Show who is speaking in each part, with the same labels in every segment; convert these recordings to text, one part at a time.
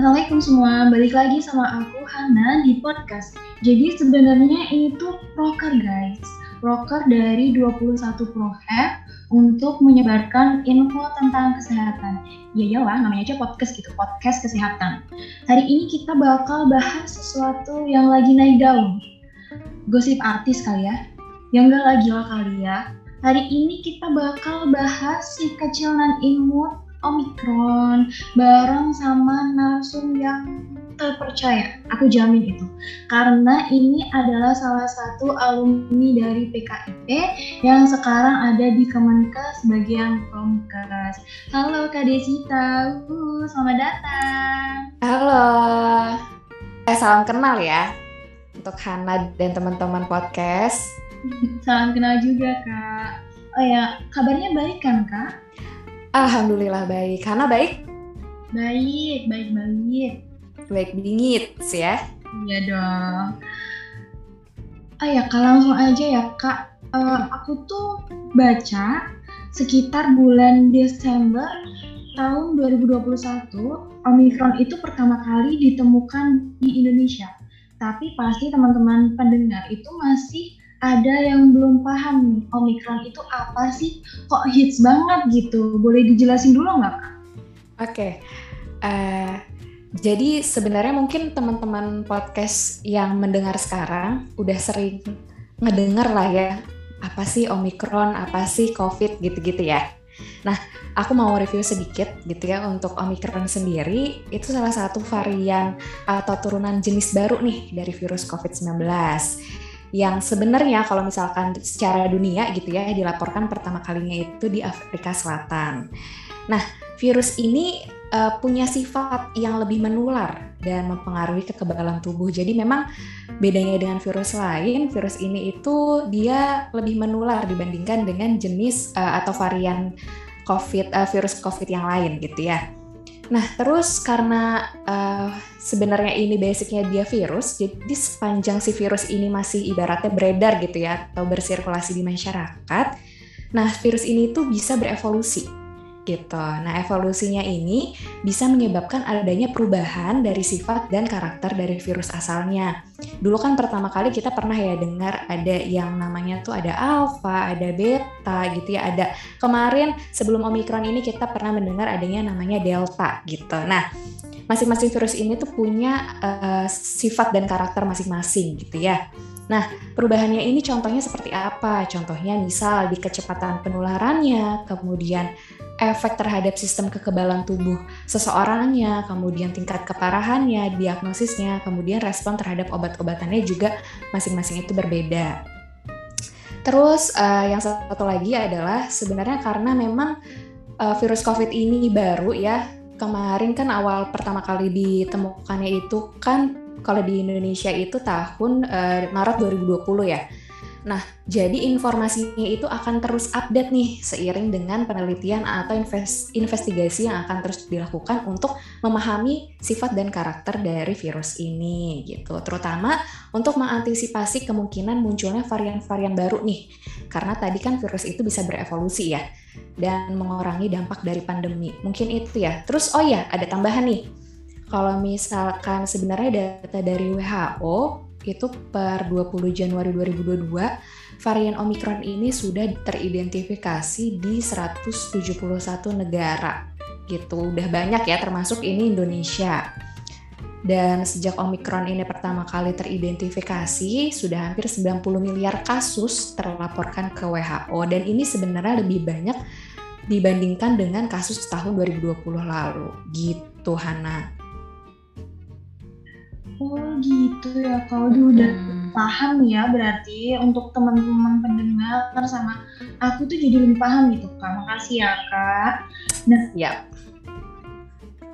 Speaker 1: Assalamualaikum semua, balik lagi sama aku Hana di podcast. Jadi sebenarnya ini tuh proker guys, proker dari 21 Prohab untuk menyebarkan info tentang kesehatan. Ya lah, namanya aja podcast gitu, podcast kesehatan. Hari ini kita bakal bahas sesuatu yang lagi naik daun. Gosip artis kali ya, yang gak lagi lah kali ya. Hari ini kita bakal bahas si kecil nan imut Omikron bareng sama narsum yang terpercaya. Aku jamin itu. Karena ini adalah salah satu alumni dari PKIP yang sekarang ada di Kemenkes bagian Promkes. Halo Kak Desita, uh, selamat datang.
Speaker 2: Halo. Eh, salam kenal ya untuk Hana dan teman-teman podcast.
Speaker 1: salam kenal juga Kak. Oh ya, kabarnya baik kan Kak?
Speaker 2: Alhamdulillah baik. Karena baik?
Speaker 1: Baik, baik baik.
Speaker 2: Baik bingit sih ya.
Speaker 1: Iya dong. Ah ya kak langsung aja ya kak. Uh, aku tuh baca sekitar bulan Desember tahun 2021 Omicron itu pertama kali ditemukan di Indonesia. Tapi pasti teman-teman pendengar itu masih ada yang belum paham nih Omicron itu apa sih? Kok hits banget gitu? Boleh dijelasin dulu nggak?
Speaker 2: Oke, okay. uh, eh, jadi sebenarnya mungkin teman-teman podcast yang mendengar sekarang udah sering ngedenger lah ya apa sih Omicron, apa sih COVID gitu-gitu ya. Nah, aku mau review sedikit gitu ya untuk Omicron sendiri. Itu salah satu varian atau turunan jenis baru nih dari virus COVID-19 yang sebenarnya kalau misalkan secara dunia gitu ya dilaporkan pertama kalinya itu di Afrika Selatan. Nah, virus ini uh, punya sifat yang lebih menular dan mempengaruhi kekebalan tubuh. Jadi memang bedanya dengan virus lain, virus ini itu dia lebih menular dibandingkan dengan jenis uh, atau varian COVID uh, virus COVID yang lain gitu ya. Nah, terus karena uh, sebenarnya ini basicnya dia virus, jadi sepanjang si virus ini masih ibaratnya beredar gitu ya, atau bersirkulasi di masyarakat, nah virus ini tuh bisa berevolusi gitu. Nah, evolusinya ini bisa menyebabkan adanya perubahan dari sifat dan karakter dari virus asalnya. Dulu kan pertama kali kita pernah ya dengar ada yang namanya tuh ada alpha, ada beta gitu ya, ada kemarin sebelum omikron ini kita pernah mendengar adanya namanya delta gitu. Nah, masing-masing virus ini tuh punya uh, sifat dan karakter masing-masing gitu ya. Nah, perubahannya ini contohnya seperti apa? Contohnya misal di kecepatan penularannya, kemudian efek terhadap sistem kekebalan tubuh seseorangnya, kemudian tingkat keparahannya, diagnosisnya, kemudian respon terhadap obat-obatannya juga masing-masing itu berbeda. Terus uh, yang satu lagi adalah sebenarnya karena memang uh, virus COVID ini baru ya, kemarin kan awal pertama kali ditemukannya itu kan kalau di Indonesia itu tahun uh, Maret 2020 ya. Nah, jadi informasinya itu akan terus update nih seiring dengan penelitian atau investigasi yang akan terus dilakukan untuk memahami sifat dan karakter dari virus ini gitu. Terutama untuk mengantisipasi kemungkinan munculnya varian-varian baru nih. Karena tadi kan virus itu bisa berevolusi ya dan mengurangi dampak dari pandemi. Mungkin itu ya. Terus oh ya, ada tambahan nih. Kalau misalkan sebenarnya data dari WHO itu per 20 Januari 2022 varian Omicron ini sudah teridentifikasi di 171 negara gitu. Udah banyak ya termasuk ini Indonesia. Dan sejak Omicron ini pertama kali teridentifikasi, sudah hampir 90 miliar kasus terlaporkan ke WHO dan ini sebenarnya lebih banyak dibandingkan dengan kasus tahun 2020 lalu. Gitu Hana.
Speaker 1: Oh gitu ya, kalau hmm. udah paham ya berarti untuk teman-teman pendengar sama aku tuh jadi lebih paham gitu kak. Makasih ya kak. Nah, ya.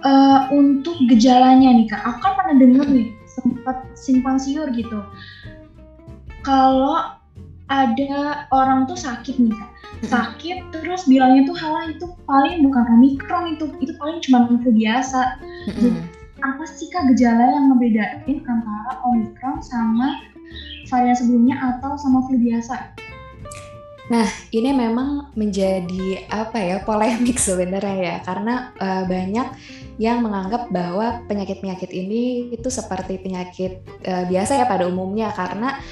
Speaker 1: Uh, untuk gejalanya nih kak, aku kan pernah dengar nih sempat simpang siur gitu. Kalau ada orang tuh sakit nih kak, sakit terus bilangnya tuh halah itu paling bukan omikron itu, itu paling cuma flu biasa. Jadi, apa sih kak gejala yang ngebedain antara Omicron sama varian sebelumnya atau sama flu biasa?
Speaker 2: Nah, ini memang menjadi apa ya polemik sebenarnya ya, karena uh, banyak yang menganggap bahwa penyakit-penyakit ini itu seperti penyakit uh, biasa ya pada umumnya. Karena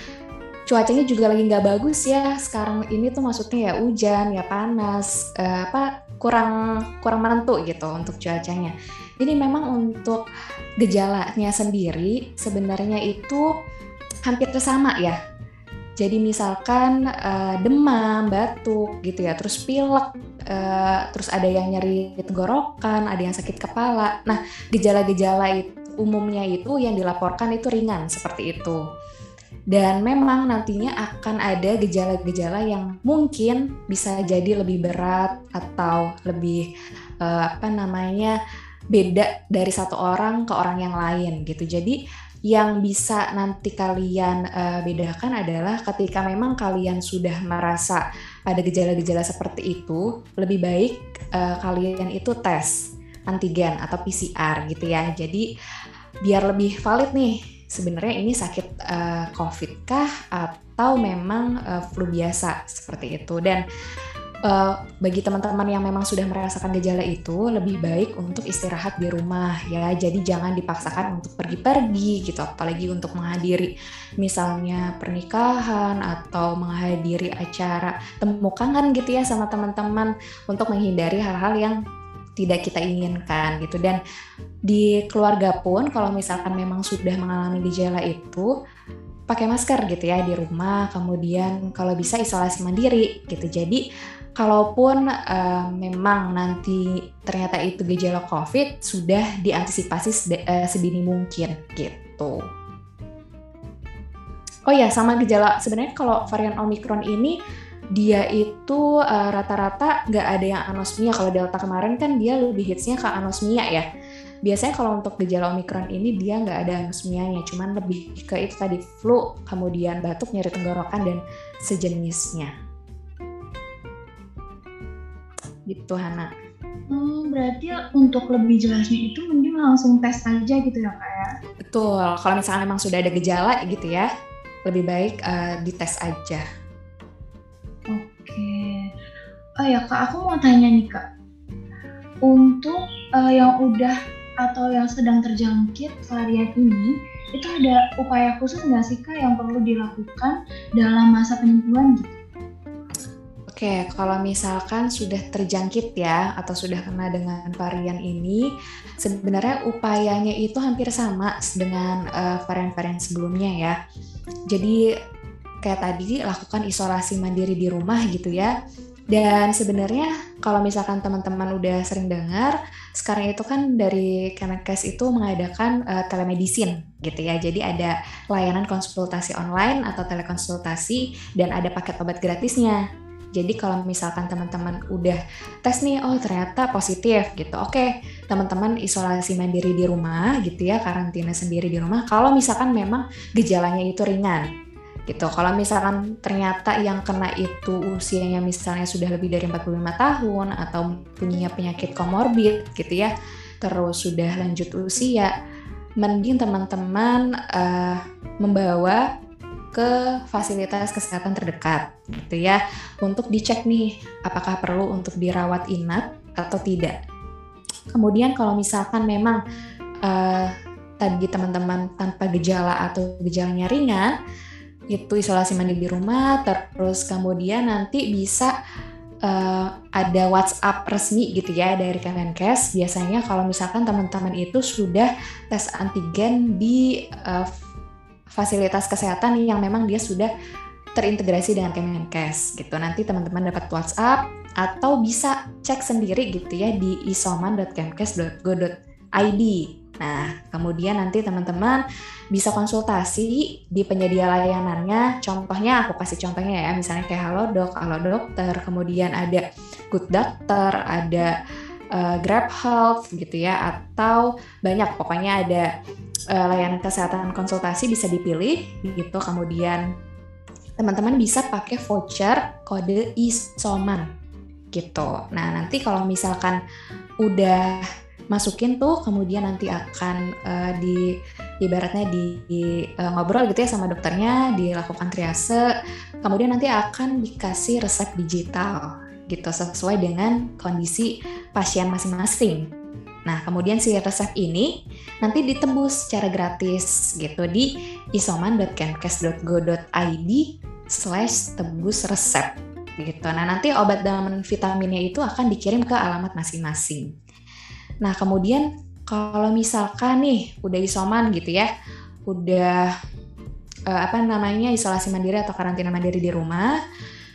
Speaker 2: cuacanya juga lagi nggak bagus ya. Sekarang ini tuh maksudnya ya hujan ya panas uh, apa kurang kurang menentu gitu untuk cuacanya. Jadi memang untuk gejalanya sendiri sebenarnya itu hampir sama ya. Jadi misalkan uh, demam, batuk gitu ya, terus pilek, uh, terus ada yang nyeri tenggorokan, ada yang sakit kepala. Nah, gejala-gejala umumnya itu yang dilaporkan itu ringan seperti itu. Dan memang nantinya akan ada gejala-gejala yang mungkin bisa jadi lebih berat atau lebih uh, apa namanya beda dari satu orang ke orang yang lain gitu. Jadi yang bisa nanti kalian uh, bedakan adalah ketika memang kalian sudah merasa ada gejala-gejala seperti itu, lebih baik uh, kalian itu tes antigen atau PCR gitu ya. Jadi biar lebih valid nih sebenarnya ini sakit uh, COVID kah? Atau memang uh, flu biasa seperti itu? Dan uh, bagi teman-teman yang memang sudah merasakan gejala itu lebih baik untuk istirahat di rumah ya. Jadi jangan dipaksakan untuk pergi-pergi gitu. Apalagi untuk menghadiri misalnya pernikahan atau menghadiri acara temu kangen gitu ya sama teman-teman. Untuk menghindari hal-hal yang tidak kita inginkan gitu. Dan di keluarga pun kalau misalkan memang sudah mengalami gejala itu pakai masker gitu ya di rumah. Kemudian kalau bisa isolasi mandiri gitu. Jadi kalaupun uh, memang nanti ternyata itu gejala covid sudah diantisipasi uh, sedini mungkin gitu. Oh ya sama gejala sebenarnya kalau varian omikron ini dia itu uh, rata-rata nggak ada yang anosmia. Kalau Delta kemarin kan dia lebih hitsnya ke anosmia ya. Biasanya kalau untuk gejala Omikron ini dia nggak ada anosmianya, cuman lebih ke itu tadi flu, kemudian batuk, nyeri tenggorokan, dan sejenisnya. Gitu, Hana.
Speaker 1: Hmm, berarti untuk lebih jelasnya itu mending langsung tes aja gitu ya, Kak ya?
Speaker 2: Betul, kalau misalnya memang sudah ada gejala gitu ya, lebih baik uh, dites aja.
Speaker 1: Oke. Oh ya kak, aku mau tanya nih kak. Untuk uh, yang udah atau yang sedang terjangkit varian ini, itu ada upaya khusus nggak sih kak yang perlu dilakukan dalam masa penyembuhan gitu?
Speaker 2: Oke, kalau misalkan sudah terjangkit ya atau sudah kena dengan varian ini, sebenarnya upayanya itu hampir sama dengan uh, varian-varian sebelumnya ya. Jadi kayak tadi lakukan isolasi mandiri di rumah gitu ya. Dan sebenarnya kalau misalkan teman-teman udah sering dengar, sekarang itu kan dari Kemenkes itu mengadakan uh, telemedicine gitu ya. Jadi ada layanan konsultasi online atau telekonsultasi dan ada paket obat gratisnya. Jadi kalau misalkan teman-teman udah tes nih, oh ternyata positif gitu. Oke, teman-teman isolasi mandiri di rumah gitu ya, karantina sendiri di rumah. Kalau misalkan memang gejalanya itu ringan, gitu. Kalau misalkan ternyata yang kena itu usianya misalnya sudah lebih dari 45 tahun atau punya penyakit komorbid gitu ya, terus sudah lanjut usia, mending teman-teman uh, membawa ke fasilitas kesehatan terdekat gitu ya untuk dicek nih apakah perlu untuk dirawat inap atau tidak. Kemudian kalau misalkan memang uh, tadi teman-teman tanpa gejala atau gejalanya ringan, itu isolasi mandiri di rumah terus kemudian nanti bisa uh, ada WhatsApp resmi gitu ya dari Kemenkes. Biasanya kalau misalkan teman-teman itu sudah tes antigen di uh, fasilitas kesehatan yang memang dia sudah terintegrasi dengan Kemenkes gitu. Nanti teman-teman dapat WhatsApp atau bisa cek sendiri gitu ya di isoman.kemkes.go.id Nah, kemudian nanti teman-teman bisa konsultasi di penyedia layanannya. Contohnya aku kasih contohnya ya, misalnya kayak Halodoc, Halo Dokter, kemudian ada Good Doctor, ada uh, Grab Health gitu ya, atau banyak pokoknya ada uh, layanan kesehatan konsultasi bisa dipilih gitu. Kemudian teman-teman bisa pakai voucher kode ISOMAN gitu. Nah, nanti kalau misalkan udah masukin tuh kemudian nanti akan uh, di ibaratnya di, di uh, ngobrol gitu ya sama dokternya dilakukan triase kemudian nanti akan dikasih resep digital gitu sesuai dengan kondisi pasien masing-masing. Nah, kemudian si resep ini nanti ditebus secara gratis gitu di isoman.kenkes.go.id slash tebus resep gitu. Nah, nanti obat dan vitaminnya itu akan dikirim ke alamat masing-masing. Nah, kemudian kalau misalkan nih udah isoman gitu ya, udah uh, apa namanya isolasi mandiri atau karantina mandiri di rumah,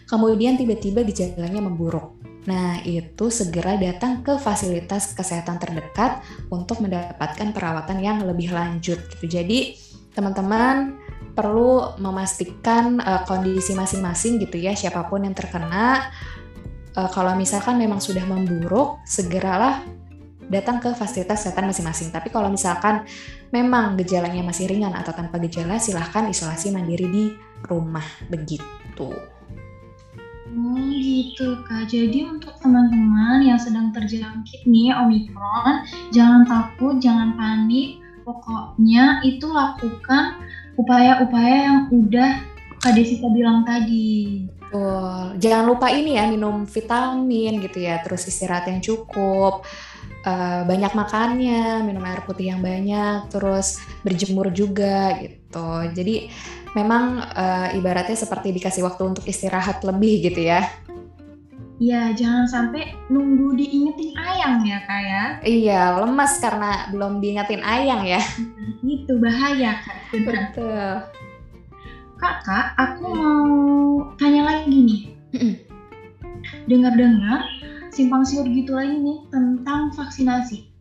Speaker 2: kemudian tiba-tiba gejalanya memburuk. Nah, itu segera datang ke fasilitas kesehatan terdekat untuk mendapatkan perawatan yang lebih lanjut gitu. Jadi, teman-teman perlu memastikan uh, kondisi masing-masing gitu ya, siapa pun yang terkena uh, kalau misalkan memang sudah memburuk, segeralah datang ke fasilitas kesehatan masing-masing. Tapi kalau misalkan memang gejalanya masih ringan atau tanpa gejala, silahkan isolasi mandiri di rumah begitu.
Speaker 1: Oh gitu kak. Jadi untuk teman-teman yang sedang terjangkit nih Omikron, jangan takut, jangan panik. Pokoknya itu lakukan upaya-upaya yang udah Kak Desita bilang tadi.
Speaker 2: Betul. Jangan lupa ini ya minum vitamin gitu ya, terus istirahat yang cukup. Uh, banyak makannya, minum air putih yang banyak, terus berjemur juga gitu. Jadi memang uh, ibaratnya seperti dikasih waktu untuk istirahat lebih gitu ya.
Speaker 1: Iya, jangan sampai nunggu diingetin ayang ya kak ya.
Speaker 2: Iya, lemas karena belum diingetin ayang ya.
Speaker 1: Itu bahaya kak.
Speaker 2: Betul.
Speaker 1: Kakak, aku mau tanya lagi nih. Dengar-dengar simpang siur gitu lagi nih tentang vaksinasi.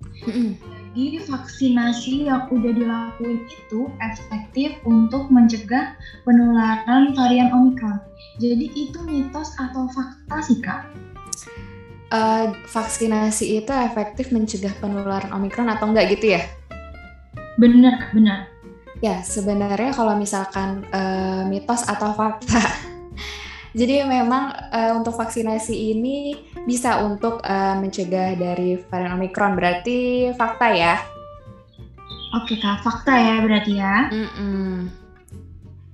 Speaker 1: Jadi vaksinasi yang udah dilakuin itu efektif untuk mencegah penularan varian Omicron. Jadi itu mitos atau fakta sih kak?
Speaker 2: Uh, vaksinasi itu efektif mencegah penularan Omicron atau enggak gitu ya?
Speaker 1: Benar, benar.
Speaker 2: Ya, sebenarnya kalau misalkan uh, mitos atau fakta, jadi memang uh, untuk vaksinasi ini bisa untuk uh, mencegah dari varian Omicron. Berarti fakta ya?
Speaker 1: Oke kak, fakta ya berarti ya.
Speaker 2: Mm -mm.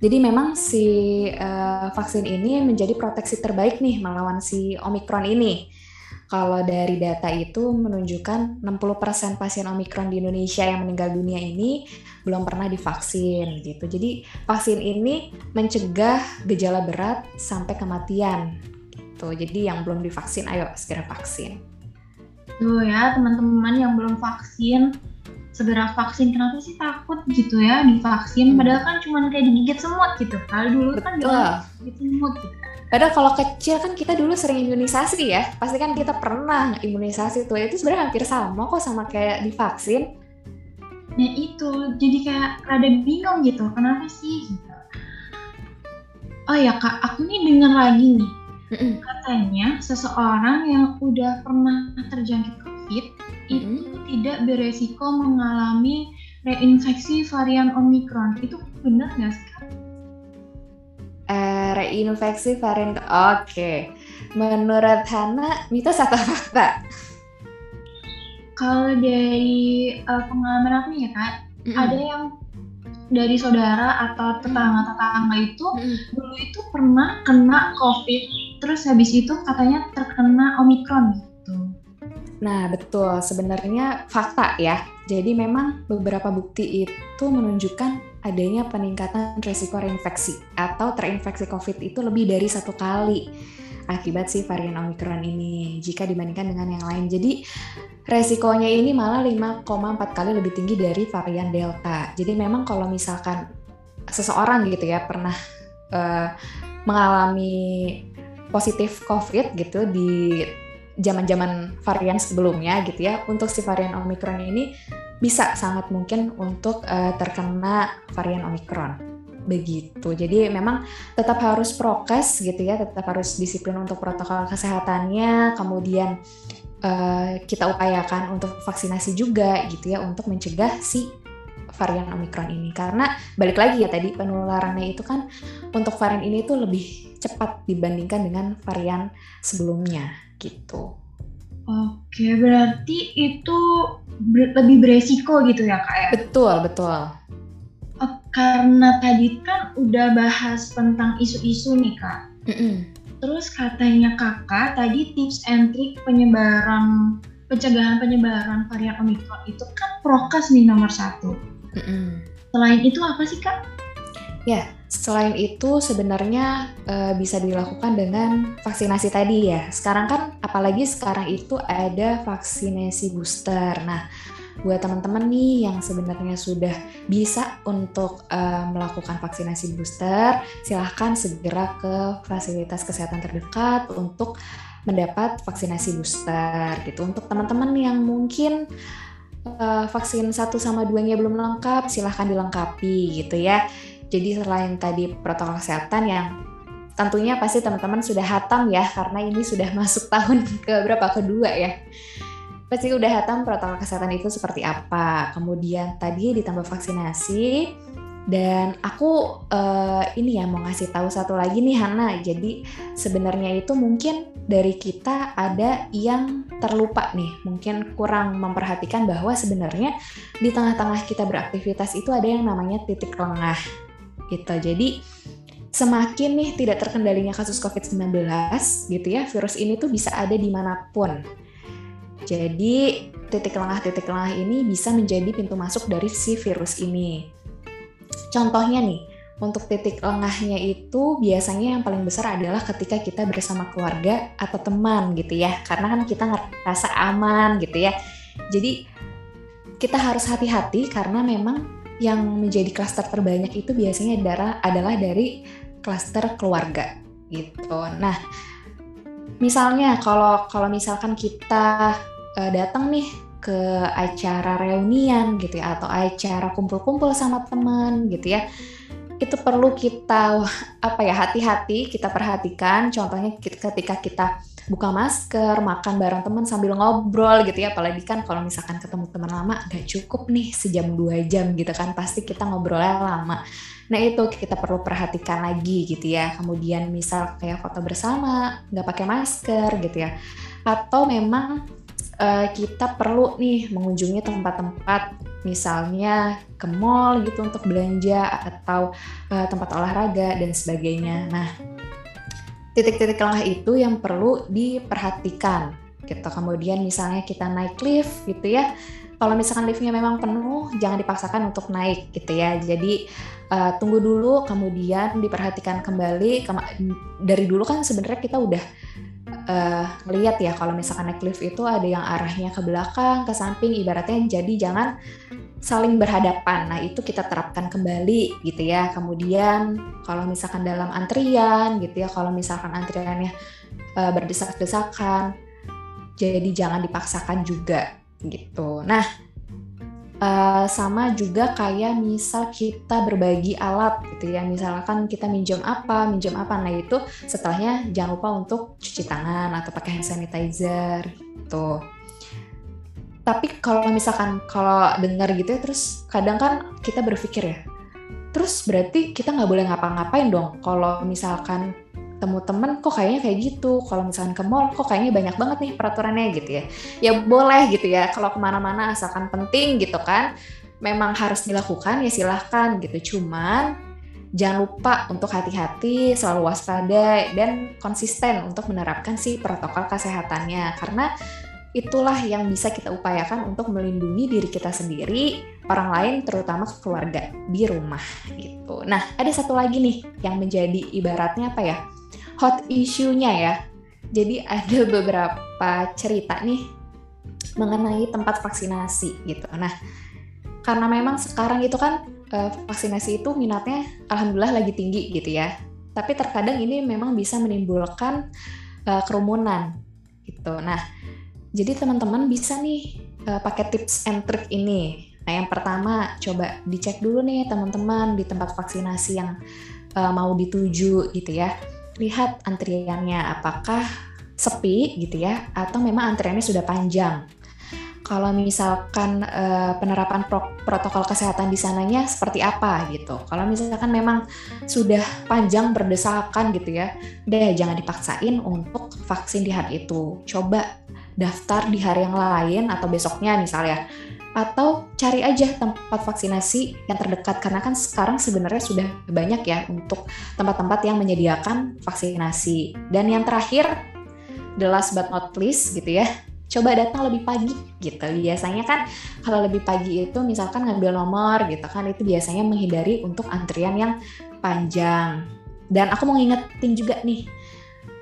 Speaker 2: Jadi memang si uh, vaksin ini menjadi proteksi terbaik nih melawan si Omicron ini. Kalau dari data itu menunjukkan 60% pasien Omikron di Indonesia yang meninggal dunia ini belum pernah divaksin gitu. Jadi vaksin ini mencegah gejala berat sampai kematian gitu. Jadi yang belum divaksin ayo segera vaksin.
Speaker 1: Tuh ya teman-teman yang belum vaksin segera vaksin. Kenapa sih takut gitu ya divaksin? Hmm. Padahal kan cuma kayak digigit semut gitu. Kalau dulu Betul. kan digigit semut gitu kan.
Speaker 2: Padahal kalau kecil kan kita dulu sering imunisasi ya. Pasti kan kita pernah imunisasi tuh. Itu sebenarnya hampir sama kok sama kayak divaksin.
Speaker 1: Nah itu, jadi kayak rada bingung gitu. Kenapa sih? Gitu. Oh ya kak, aku nih dengar lagi nih. Katanya seseorang yang udah pernah terjangkit COVID itu tidak beresiko mengalami reinfeksi varian Omicron. Itu benar nggak sih
Speaker 2: reinfeksi varian oke. Okay. menurut Hana mitos atau fakta?
Speaker 1: Kalau dari uh, pengalaman aku ya kak mm -hmm. ada yang dari saudara atau tetangga-tetangga itu mm dulu itu pernah kena covid terus habis itu katanya terkena omikron gitu.
Speaker 2: Nah betul. Sebenarnya fakta ya. Jadi memang beberapa bukti itu menunjukkan adanya peningkatan resiko reinfeksi atau terinfeksi COVID itu lebih dari satu kali akibat si varian Omicron ini jika dibandingkan dengan yang lain. Jadi resikonya ini malah 5,4 kali lebih tinggi dari varian Delta. Jadi memang kalau misalkan seseorang gitu ya pernah uh, mengalami positif COVID gitu di zaman-zaman varian sebelumnya gitu ya untuk si varian Omicron ini bisa sangat mungkin untuk uh, terkena varian Omicron begitu. Jadi memang tetap harus prokes gitu ya, tetap harus disiplin untuk protokol kesehatannya, kemudian uh, kita upayakan untuk vaksinasi juga gitu ya untuk mencegah si varian Omicron ini. Karena balik lagi ya tadi penularannya itu kan untuk varian ini itu lebih cepat dibandingkan dengan varian sebelumnya gitu.
Speaker 1: Oke berarti itu ber lebih beresiko gitu ya kak ya?
Speaker 2: Betul, betul.
Speaker 1: Oh, karena tadi kan udah bahas tentang isu-isu nih kak. Mm -mm. Terus katanya kakak tadi tips and trick penyebaran pencegahan penyebaran varian omikron itu kan prokes nih nomor satu. Mm -mm. Selain itu apa sih kak?
Speaker 2: Ya, selain itu sebenarnya e, bisa dilakukan dengan vaksinasi tadi ya. Sekarang kan apalagi sekarang itu ada vaksinasi booster. Nah, buat teman-teman nih yang sebenarnya sudah bisa untuk uh, melakukan vaksinasi booster, silahkan segera ke fasilitas kesehatan terdekat untuk mendapat vaksinasi booster gitu. Untuk teman-teman yang mungkin uh, vaksin satu sama duanya belum lengkap, silahkan dilengkapi gitu ya. Jadi selain tadi protokol kesehatan yang tentunya pasti teman-teman sudah hatam ya karena ini sudah masuk tahun ke berapa kedua ya pasti udah hatam protokol kesehatan itu seperti apa. Kemudian tadi ditambah vaksinasi dan aku uh, ini ya mau ngasih tahu satu lagi nih Hana. Jadi sebenarnya itu mungkin dari kita ada yang terlupa nih, mungkin kurang memperhatikan bahwa sebenarnya di tengah-tengah kita beraktivitas itu ada yang namanya titik lengah. Gitu. Jadi semakin nih tidak terkendalinya kasus COVID-19 gitu ya, virus ini tuh bisa ada di mana pun jadi titik lengah-titik lengah ini bisa menjadi pintu masuk dari si virus ini. Contohnya nih, untuk titik lengahnya itu biasanya yang paling besar adalah ketika kita bersama keluarga atau teman gitu ya. Karena kan kita ngerasa aman gitu ya. Jadi kita harus hati-hati karena memang yang menjadi klaster terbanyak itu biasanya adalah adalah dari klaster keluarga gitu. Nah, misalnya kalau kalau misalkan kita uh, datang nih ke acara reunian gitu ya atau acara kumpul-kumpul sama teman gitu ya itu perlu kita apa ya hati-hati kita perhatikan. Contohnya ketika kita buka masker makan bareng teman sambil ngobrol gitu ya. Apalagi kan kalau misalkan ketemu teman lama gak cukup nih sejam dua jam gitu kan. Pasti kita ngobrolnya lama. Nah itu kita perlu perhatikan lagi gitu ya. Kemudian misal kayak foto bersama nggak pakai masker gitu ya. Atau memang uh, kita perlu nih mengunjungi tempat-tempat misalnya ke mall gitu untuk belanja atau uh, tempat olahraga dan sebagainya. Nah, titik-titik lengah itu yang perlu diperhatikan gitu. Kemudian misalnya kita naik lift gitu ya. Kalau misalkan liftnya memang penuh, jangan dipaksakan untuk naik gitu ya. Jadi uh, tunggu dulu, kemudian diperhatikan kembali. dari dulu kan sebenarnya kita udah uh, ngeliat ya kalau misalkan naik lift itu ada yang arahnya ke belakang, ke samping, ibaratnya jadi jangan saling berhadapan. Nah, itu kita terapkan kembali gitu ya. Kemudian kalau misalkan dalam antrian gitu ya, kalau misalkan antriannya uh, berdesak-desakan, jadi jangan dipaksakan juga gitu. Nah, uh, sama juga kayak misal kita berbagi alat gitu ya. Misalkan kita minjem apa minjem apa. Nah itu setelahnya jangan lupa untuk cuci tangan atau pakai hand sanitizer gitu. Tapi kalau misalkan kalau dengar gitu ya terus kadang kan kita berpikir ya terus berarti kita nggak boleh ngapa-ngapain dong. Kalau misalkan temu temen kok kayaknya kayak gitu. Kalau misalkan ke mall kok kayaknya banyak banget nih peraturannya gitu ya. Ya boleh gitu ya. Kalau ke mana-mana asalkan penting gitu kan. Memang harus dilakukan ya silahkan gitu. Cuman jangan lupa untuk hati-hati, selalu waspada dan konsisten untuk menerapkan si protokol kesehatannya. Karena itulah yang bisa kita upayakan untuk melindungi diri kita sendiri, orang lain terutama keluarga di rumah gitu. Nah, ada satu lagi nih yang menjadi ibaratnya apa ya? hot issue-nya ya. Jadi ada beberapa cerita nih mengenai tempat vaksinasi gitu. Nah, karena memang sekarang itu kan uh, vaksinasi itu minatnya alhamdulillah lagi tinggi gitu ya. Tapi terkadang ini memang bisa menimbulkan uh, kerumunan gitu. Nah, jadi teman-teman bisa nih uh, pakai tips and trick ini. Nah, yang pertama coba dicek dulu nih teman-teman di tempat vaksinasi yang uh, mau dituju gitu ya lihat antriannya apakah sepi gitu ya atau memang antriannya sudah panjang. Kalau misalkan uh, penerapan pro protokol kesehatan di sananya seperti apa gitu. Kalau misalkan memang sudah panjang berdesakan gitu ya, deh jangan dipaksain untuk vaksin di hari itu. Coba daftar di hari yang lain atau besoknya misalnya atau cari aja tempat vaksinasi yang terdekat karena kan sekarang sebenarnya sudah banyak ya untuk tempat-tempat yang menyediakan vaksinasi. Dan yang terakhir, the last but not least gitu ya, coba datang lebih pagi gitu. Biasanya kan kalau lebih pagi itu misalkan ngambil nomor gitu kan itu biasanya menghindari untuk antrian yang panjang. Dan aku mau ngingetin juga nih,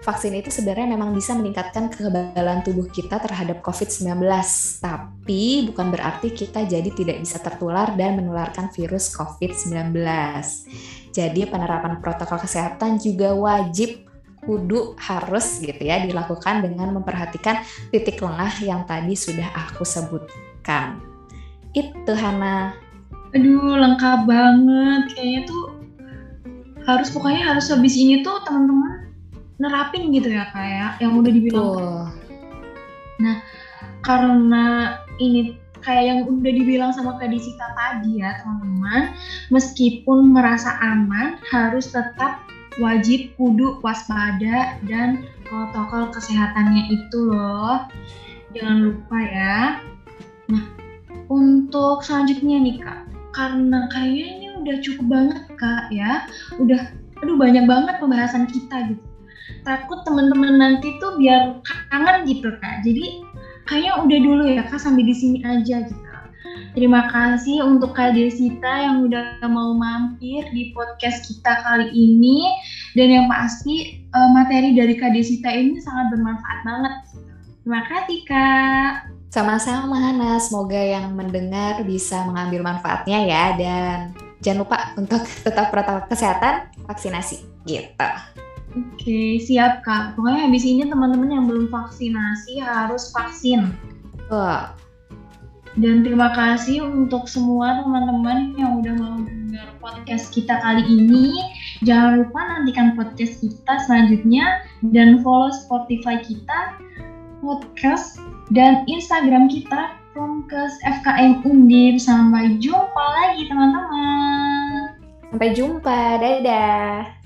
Speaker 2: vaksin itu sebenarnya memang bisa meningkatkan kekebalan tubuh kita terhadap COVID-19. Tapi bukan berarti kita jadi tidak bisa tertular dan menularkan virus COVID-19. Jadi penerapan protokol kesehatan juga wajib kudu harus gitu ya dilakukan dengan memperhatikan titik lengah yang tadi sudah aku sebutkan. Itu Hana.
Speaker 1: Aduh, lengkap banget. Kayaknya tuh harus pokoknya harus habis ini tuh teman-teman nerapin gitu ya kayak ya, yang udah dibilang. Nah, karena ini kayak yang udah dibilang sama Kak Disita tadi ya teman-teman, meskipun merasa aman harus tetap wajib kudu waspada dan protokol kesehatannya itu loh. Jangan lupa ya. Nah, untuk selanjutnya nih Kak, karena kayaknya ini udah cukup banget Kak ya. Udah aduh banyak banget pembahasan kita gitu takut teman-teman nanti tuh biar kangen gitu kak jadi kayaknya udah dulu ya kak sampai di sini aja gitu Terima kasih untuk Kak Desita yang udah mau mampir di podcast kita kali ini dan yang pasti uh, materi dari Kak Desita ini sangat bermanfaat banget. Terima kasih Kak.
Speaker 2: Sama-sama Hana, semoga yang mendengar bisa mengambil manfaatnya ya dan jangan lupa untuk tetap protokol kesehatan, vaksinasi gitu.
Speaker 1: Oke, siap Kak. Pokoknya habis ini teman-teman yang belum vaksinasi harus vaksin.
Speaker 2: Wah.
Speaker 1: Dan terima kasih untuk semua teman-teman yang udah mau dengar podcast kita kali ini. Jangan lupa nantikan podcast kita selanjutnya dan follow Spotify kita, podcast, dan Instagram kita Promkes FKM Undip. Sampai jumpa lagi teman-teman.
Speaker 2: Sampai jumpa, dadah.